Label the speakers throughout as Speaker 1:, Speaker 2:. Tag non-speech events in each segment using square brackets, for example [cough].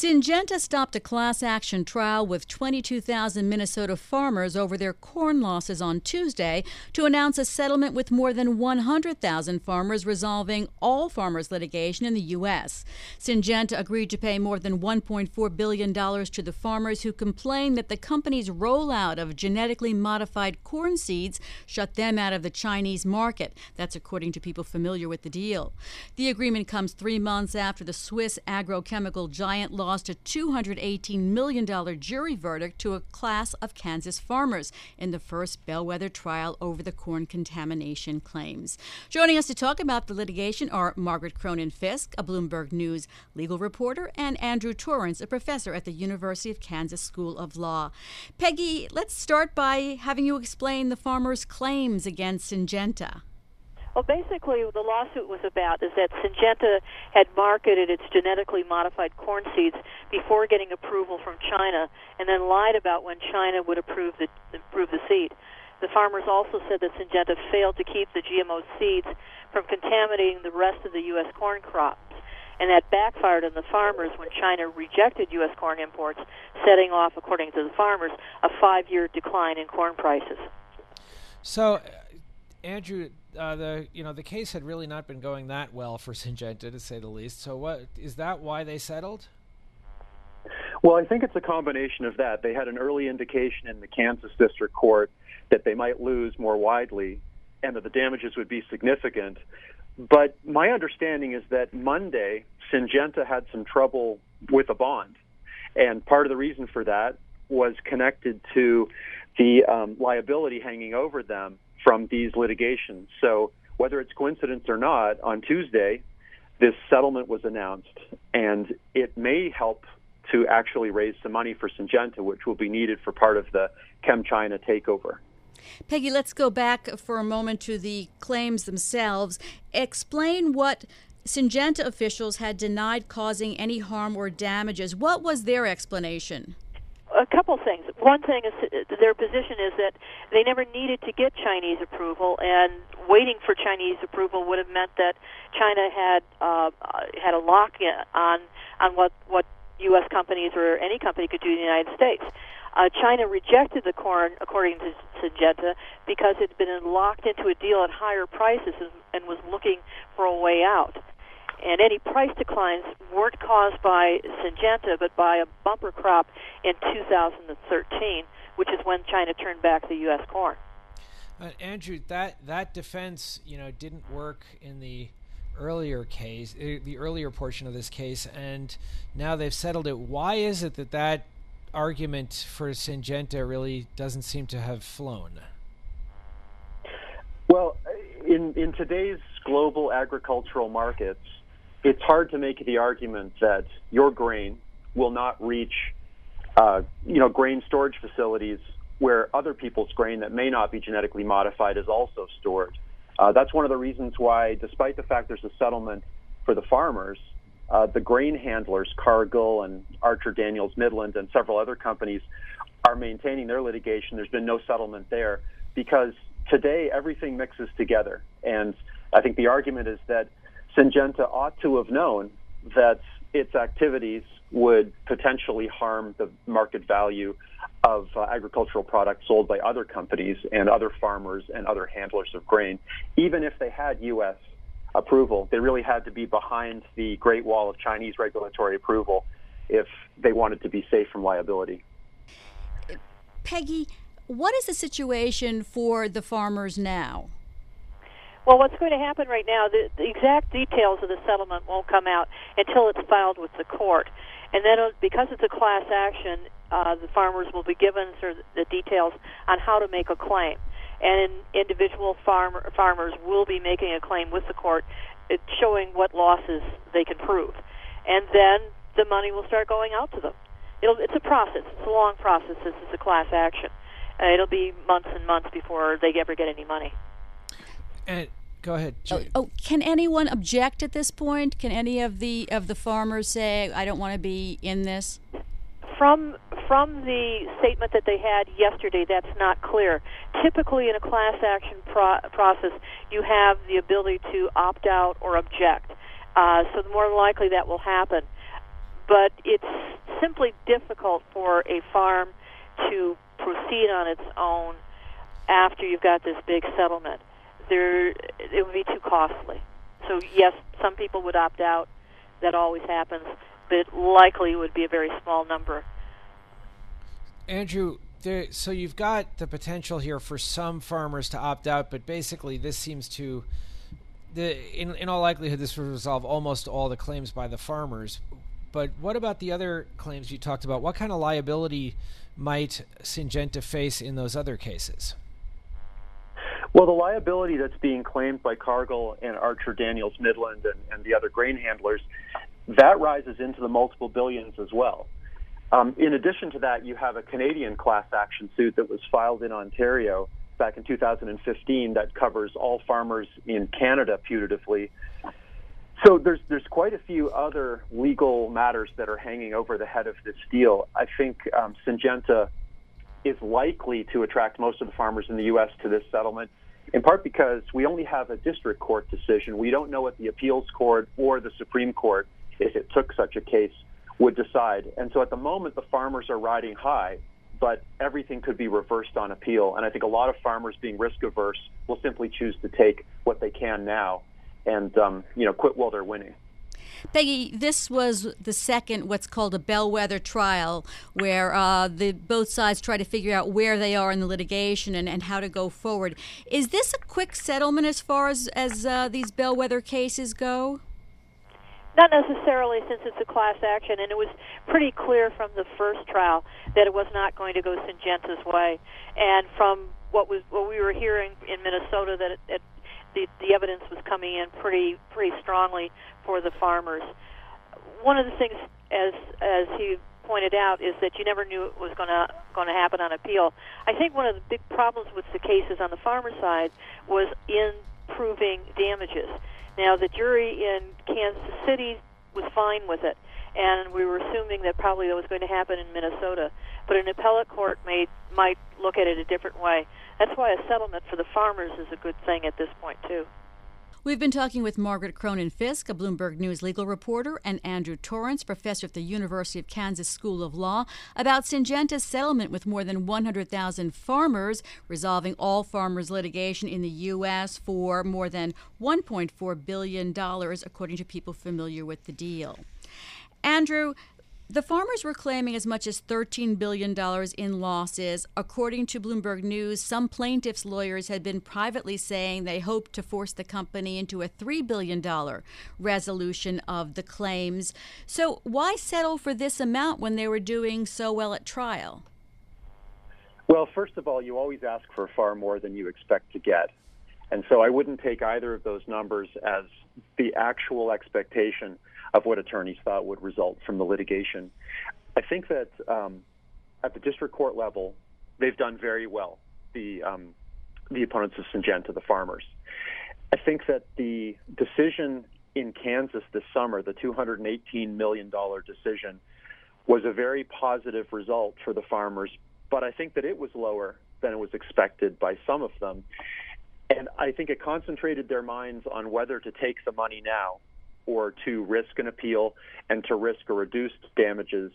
Speaker 1: Syngenta stopped a class action trial with 22,000 Minnesota farmers over their corn losses on Tuesday to announce a settlement with more than 100,000 farmers resolving all farmers' litigation in the U.S. Syngenta agreed to pay more than $1.4 billion to the farmers who complained that the company's rollout of genetically modified corn seeds shut them out of the Chinese market. That's according to people familiar with the deal. The agreement comes three months after the Swiss agrochemical giant lost a $218 million jury verdict to a class of Kansas farmers in the first bellwether trial over the corn contamination claims. Joining us to talk about the litigation are Margaret Cronin Fisk, a Bloomberg News legal reporter, and Andrew Torrance, a professor at the University of Kansas School of Law. Peggy, let's start by having you explain the farmers' claims against Syngenta.
Speaker 2: Well, basically, the lawsuit was about is that Syngenta had marketed its genetically modified corn seeds before getting approval from China, and then lied about when China would approve the approve the seed. The farmers also said that Syngenta failed to keep the GMO seeds from contaminating the rest of the U.S. corn crops, and that backfired on the farmers when China rejected U.S. corn imports, setting off, according to the farmers, a five-year decline in corn prices.
Speaker 3: So, Andrew, uh, the you know the case had really not been going that well for [laughs] Syngenta, to say the least. So, what is that? Why they settled?
Speaker 4: Well, I think it's a combination of that. They had an early indication in the Kansas District Court that they might lose more widely, and that the damages would be significant. But my understanding is that Monday, Syngenta had some trouble with a bond, and part of the reason for that was connected to the um, liability hanging over them from these litigations. So whether it's coincidence or not, on Tuesday, this settlement was announced, and it may help to actually raise some money for Syngenta, which will be needed for part of the ChemChina takeover.
Speaker 1: Peggy, let's go back for a moment to the claims themselves. Explain what Syngenta officials had denied causing any harm or damages. What was their explanation?
Speaker 2: A couple things. One thing is their position is that they never needed to get Chinese approval, and waiting for Chinese approval would have meant that China had uh, had a lock on on what what U.S. companies or any company could do in the United States. Uh, China rejected the corn, according to Syngenta, because it had been locked into a deal at higher prices and, and was looking for a way out and any price declines weren't caused by Syngenta, but by a bumper crop in 2013, which is when China turned back the U.S. corn.
Speaker 3: Uh, Andrew, that that defense, you know, didn't work in the earlier case, uh, the earlier portion of this case, and now they've settled it. Why is it that that argument for Syngenta really doesn't seem to have flown?
Speaker 4: Well, in in today's global agricultural markets, it's hard to make the argument that your grain will not reach, uh, you know, grain storage facilities where other people's grain that may not be genetically modified is also stored. Uh, that's one of the reasons why, despite the fact there's a settlement for the farmers, uh, the grain handlers, Cargill and Archer Daniels Midland and several other companies, are maintaining their litigation. There's been no settlement there because today everything mixes together. And I think the argument is that Syngenta ought to have known that its activities would potentially harm the market value of uh, agricultural products sold by other companies and other farmers and other handlers of grain. Even if they had U.S. approval, they really had to be behind the Great Wall of Chinese regulatory approval if they wanted to be safe from liability.
Speaker 1: Peggy, what is the situation for the farmers now?
Speaker 2: Well, what's going to happen right now, the, the exact details of the settlement won't come out until it's filed with the court. And then, uh, because it's a class action, uh, the farmers will be given sort of the details on how to make a claim. And individual farmer, farmers will be making a claim with the court, uh, showing what losses they can prove. And then the money will start going out to them. It'll, it's a process. It's a long process. This is a class action. Uh, it'll be months and months before they ever get any money.
Speaker 3: And go ahead.
Speaker 1: Oh, oh, can anyone object at this point? Can any of the of the farmers say, "I don't want to be in this"?
Speaker 2: From from the statement that they had yesterday, that's not clear. Typically, in a class action pro- process, you have the ability to opt out or object. Uh, so, the more likely that will happen. but it's simply difficult for a farm to proceed on its own after you've got this big settlement. There, it would be too costly. So yes, some people would opt out. That always happens, but likely would be a very small number.
Speaker 3: Andrew, there, so you've got the potential here for some farmers to opt out, but basically this seems to, the in in all likelihood, this would resolve almost all the claims by the farmers. But what about the other claims you talked about? What kind of liability might Syngenta face in those other cases?
Speaker 4: Well, the liability that's being claimed by Cargill and Archer Daniels Midland and, and the other grain handlers, that rises into the multiple billions as well. Um, in addition to that, you have a Canadian class action suit that was filed in Ontario back in 2015 that covers all farmers in Canada putatively. So there's there's quite a few other legal matters that are hanging over the head of this deal. I think um, Syngenta is likely to attract most of the farmers in the U.S. to this settlement, in part because we only have a district court decision. We don't know what the appeals court or the Supreme Court, if it took such a case, would decide. And so at the moment, the farmers are riding high, but everything could be reversed on appeal. And I think a lot of farmers, being risk averse, will simply choose to take what they can now and um, you know quit while they're winning.
Speaker 1: Peggy, this was the second, what's called a bellwether trial, where uh, the both sides try to figure out where they are in the litigation and, and how to go forward. Is this a quick settlement as far as as uh, these bellwether cases go?
Speaker 2: Not necessarily, since it's a class action, and it was pretty clear from the first trial that it was not going to go Syngenta's way. And from what was what we were hearing in Minnesota, that it, it, the the evidence was coming in pretty pretty strongly for the farmers. One of the things, as as he pointed out, is that you never knew it was going to going to happen on appeal. I think one of the big problems with the cases on the farmer side was in proving damages. Now, the jury in Kansas City was fine with it, and we were assuming that probably that was going to happen in Minnesota. But an appellate court may might look at it a different way. That's why a settlement for the farmers is a good thing at this point too.
Speaker 1: We've been talking with Margaret Cronin Fisk, a Bloomberg News legal reporter, and Andrew Torrance, professor at the University of Kansas School of Law, about Syngenta's settlement with more than 100,000 farmers, resolving all farmers' litigation in the U.S. for more than $1.4 billion, according to people familiar with the deal. Andrew, the farmers were claiming as much as $13 billion in losses. According to Bloomberg News, some plaintiffs' lawyers had been privately saying they hoped to force the company into a $3 billion resolution of the claims. So, why settle for this amount when they were doing so well at trial?
Speaker 4: Well, first of all, you always ask for far more than you expect to get. And so I wouldn't take either of those numbers as the actual expectation of what attorneys thought would result from the litigation. I think that um, at the district court level, they've done very well. The um, the opponents of Syngenta, the farmers. I think that the decision in Kansas this summer, the $218 million decision, was a very positive result for the farmers. But I think that it was lower than it was expected by some of them. And I think it concentrated their minds on whether to take the money now or to risk an appeal and to risk a reduced damages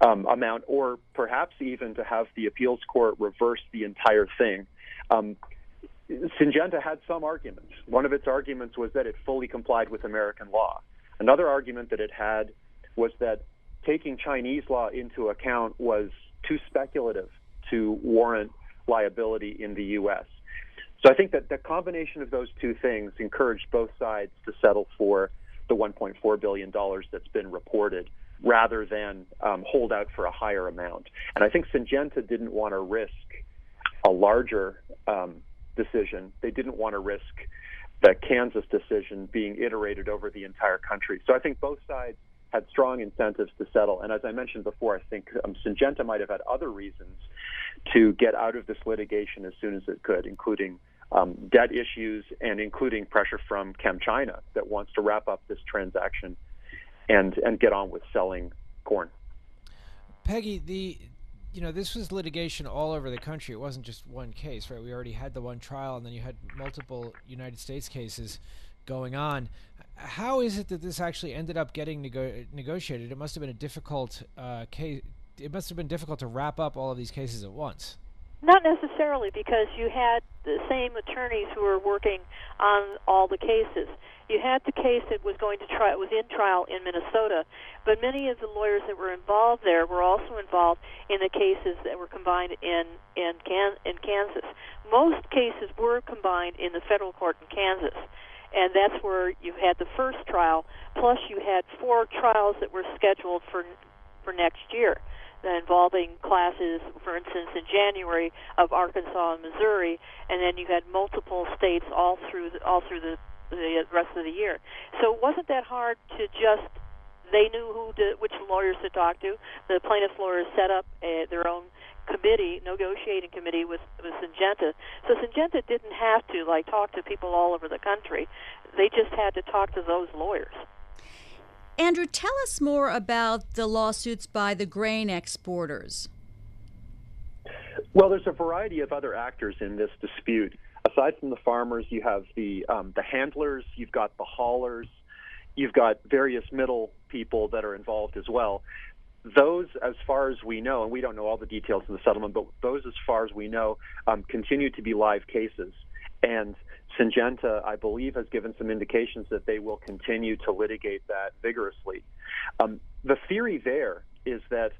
Speaker 4: um, amount, or perhaps even to have the appeals court reverse the entire thing. Um, Syngenta had some arguments. One of its arguments was that it fully complied with American law. Another argument that it had was that taking Chinese law into account was too speculative to warrant liability in the U.S. So I think that the combination of those two things encouraged both sides to settle for the 1.4 billion dollars that's been reported, rather than um, hold out for a higher amount. And I think Syngenta didn't want to risk a larger um, decision. They didn't want to risk the Kansas decision being iterated over the entire country. So I think both sides had strong incentives to settle. And as I mentioned before, I think um, Syngenta might have had other reasons to get out of this litigation as soon as it could, including um, debt issues and including pressure from ChemChina that wants to wrap up this transaction and and get on with selling corn.
Speaker 3: Peggy, the you know this was litigation all over the country. It wasn't just one case, right? We already had the one trial, and then you had multiple United States cases. going on. How is it that this actually ended up getting nego- negotiated? It must have been a difficult uh, case. It must have been difficult to wrap up all of these cases at once.
Speaker 2: Not necessarily, because you had the same attorneys who were working on all the cases. You had the case that was going to try was in trial in Minnesota, but many of the lawyers that were involved there were also involved in the cases that were combined in in, Can, in Kansas. Most cases were combined in the federal court in Kansas, and that's where you had the first trial. Plus, you had four trials that were scheduled for for next year involving classes, for instance, in January of Arkansas and Missouri, and then you had multiple states all through the, all through the, the rest of the year. So it wasn't that hard to just. They knew who to, which lawyers to talk to. The plaintiffs' lawyers set up a, their own committee, negotiating committee with with Syngenta. So Syngenta didn't have to like talk to people all over the country. They just had to talk to those lawyers.
Speaker 1: Andrew, tell us more about the lawsuits by the grain exporters.
Speaker 4: Well, there's a variety of other actors in this dispute. Aside from the farmers, you have the um, the handlers, you've got the haulers, you've got various middle people that are involved as well. Those, as far as we know, and we don't know all the details of the settlement, but those, as far as we know, um, continue to be live cases. And Syngenta, I believe, has given some indications that they will continue to litigate that vigorously. Um, the theory there is that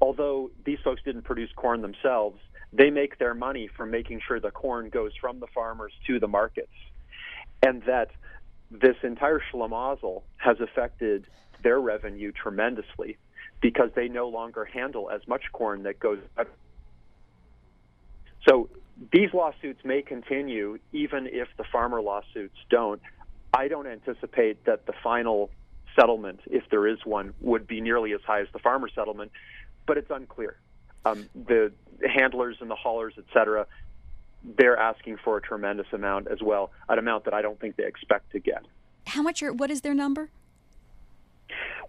Speaker 4: although these folks didn't produce corn themselves, they make their money from making sure the corn goes from the farmers to the markets. And that this entire schlemazel has affected their revenue tremendously because they no longer handle as much corn that goes. So these lawsuits may continue even if the farmer lawsuits don't. I don't anticipate that the final settlement, if there is one, would be nearly as high as the farmer settlement, but it's unclear. Um, the handlers and the haulers, et cetera, they're asking for a tremendous amount as well, an amount that I don't think they expect to get.
Speaker 1: How much? Are, what is their number?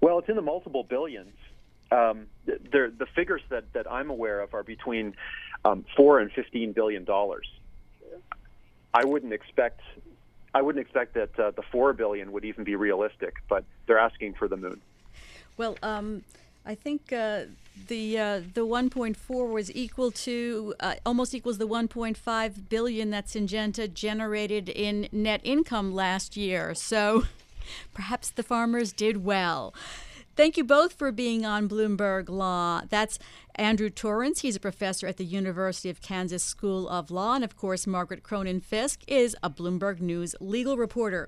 Speaker 4: Well, it's in the multiple billions. Um, the, the figures that, that I'm aware of are between um, four and fifteen billion dollars. I wouldn't expect I wouldn't expect that uh, the four billion would even be realistic, but they're asking for the moon.
Speaker 1: Well, um, I think uh, the uh, the 1.4 was equal to uh, almost equals the 1.5 billion that Syngenta generated in net income last year. So [laughs] perhaps the farmers did well. Thank you both for being on Bloomberg Law. That's Andrew Torrance. He's a professor at the University of Kansas School of Law. And of course, Margaret Cronin Fisk is a Bloomberg News legal reporter.